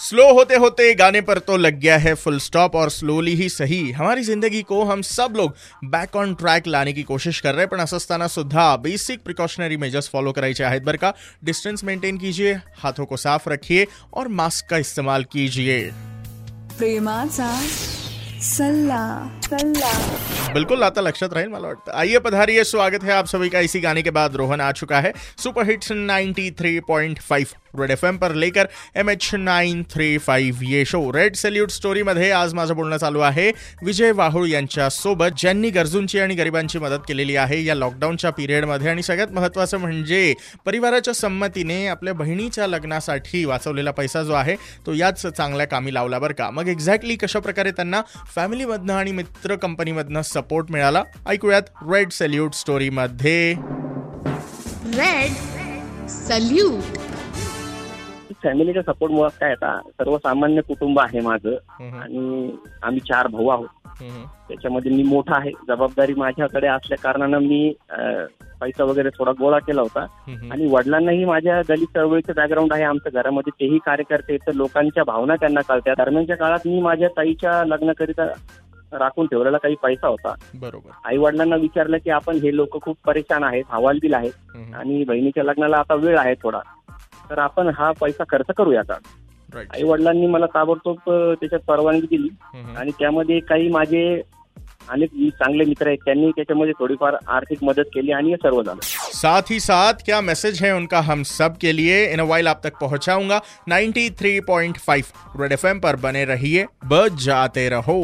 Slow होते होते गाने पर तो लग गया है फुल स्टॉप और स्लोली ही सही। हमारी ज़िंदगी को हम सब लोग बैक ऑन ट्रॅक लाने की कोशिश कर रहे हैं पण असं असताना सुद्धा बेसिक प्रिकॉशनरी मेजर्स फॉलो करायचे आहेत बरं का। डिस्टेंस मेंटेन कीजिए हाथों को साफ़ रखिए और मास्क का इस्तेमाल कीजिए। प्रेमाचा सल्ला सल्ला। बिल्कुल आता लक्षात राहील मला वाटतं आइए पधारिए स्वागत है आप सभी का। इसी गाने के बाद रोहन आ चुका है। Super hits 93.5 red F M पर लेकर M H nine three five ये शो रेड सेल्यूट स्टोरीमध्ये आज माझं बोलणं चालू आहे. विजय वाहुळ यांच्यासोबत ज्यांनी गरजूंची आणि गरिबांची मदत केलेली आहे या लॉकडाऊनच्या पिरियडमध्ये आणि सगळ्यात महत्त्वाचं म्हणजे परिवाराच्या संमतीने आपल्या बहिणीच्या लग्नासाठी वाचवलेला पैसा जो आहे तो याच चांगल्या कामी लावला बरं का. मग एक्झॅक्टली कशा प्रकारे त्यांना फॅमिलीमधनं आणि मित्र कंपनीमधनं सपोर्ट मिळाला? ऐकूयात रेड सेल्यूट स्टोरीमध्ये रेड सल्यूट फॅमिलीच्या सपोर्ट मुळे काय आता सर्वसामान्य कुटुंब आहे माझं आणि आम्ही चार भाऊ आहोत. त्याच्यामध्ये मी मोठा आहे. जबाबदारी माझ्याकडे असल्या कारणानं मी पैसा वगैरे थोडा गोळा केला होता. आणि वडिलांनाही माझ्या दलित चळवळीचं बॅकग्राऊंड आहे आमच्या घरामध्ये. तेही कार्यकर्ते तर लोकांच्या भावना त्यांना कळत्या दरम्यानच्या काळात मी माझ्या ताईच्या लग्नाकरिता राखून ठेवलेला काही पैसा होता. बरोबर. आई वडिलांना विचारलं की आपण हे लोक खूप परेशान आहेत. हवालदिल आहेत. आणि बहिणीच्या लग्नाला आता वेळ आहे थोडा. तर आपण हा पैसा खर्च करूया का? आई वडिलांनी मला ताबडतोब त्याच्यात परवानगी दिली. आणि त्यामध्ये काही माझे अनेक चांगले मित्र आहेत त्यांनी त्याच्यामध्ये थोडीफार आर्थिक मदत केली आणि हे सर्व झालं. साथ ही साथ क्या मैसेज है उनका हम सब के लिए? इन वाइल आप तक पहुंचाऊंगा। 93.5 रेड एफएम पर बने रहिए बजाते रहो।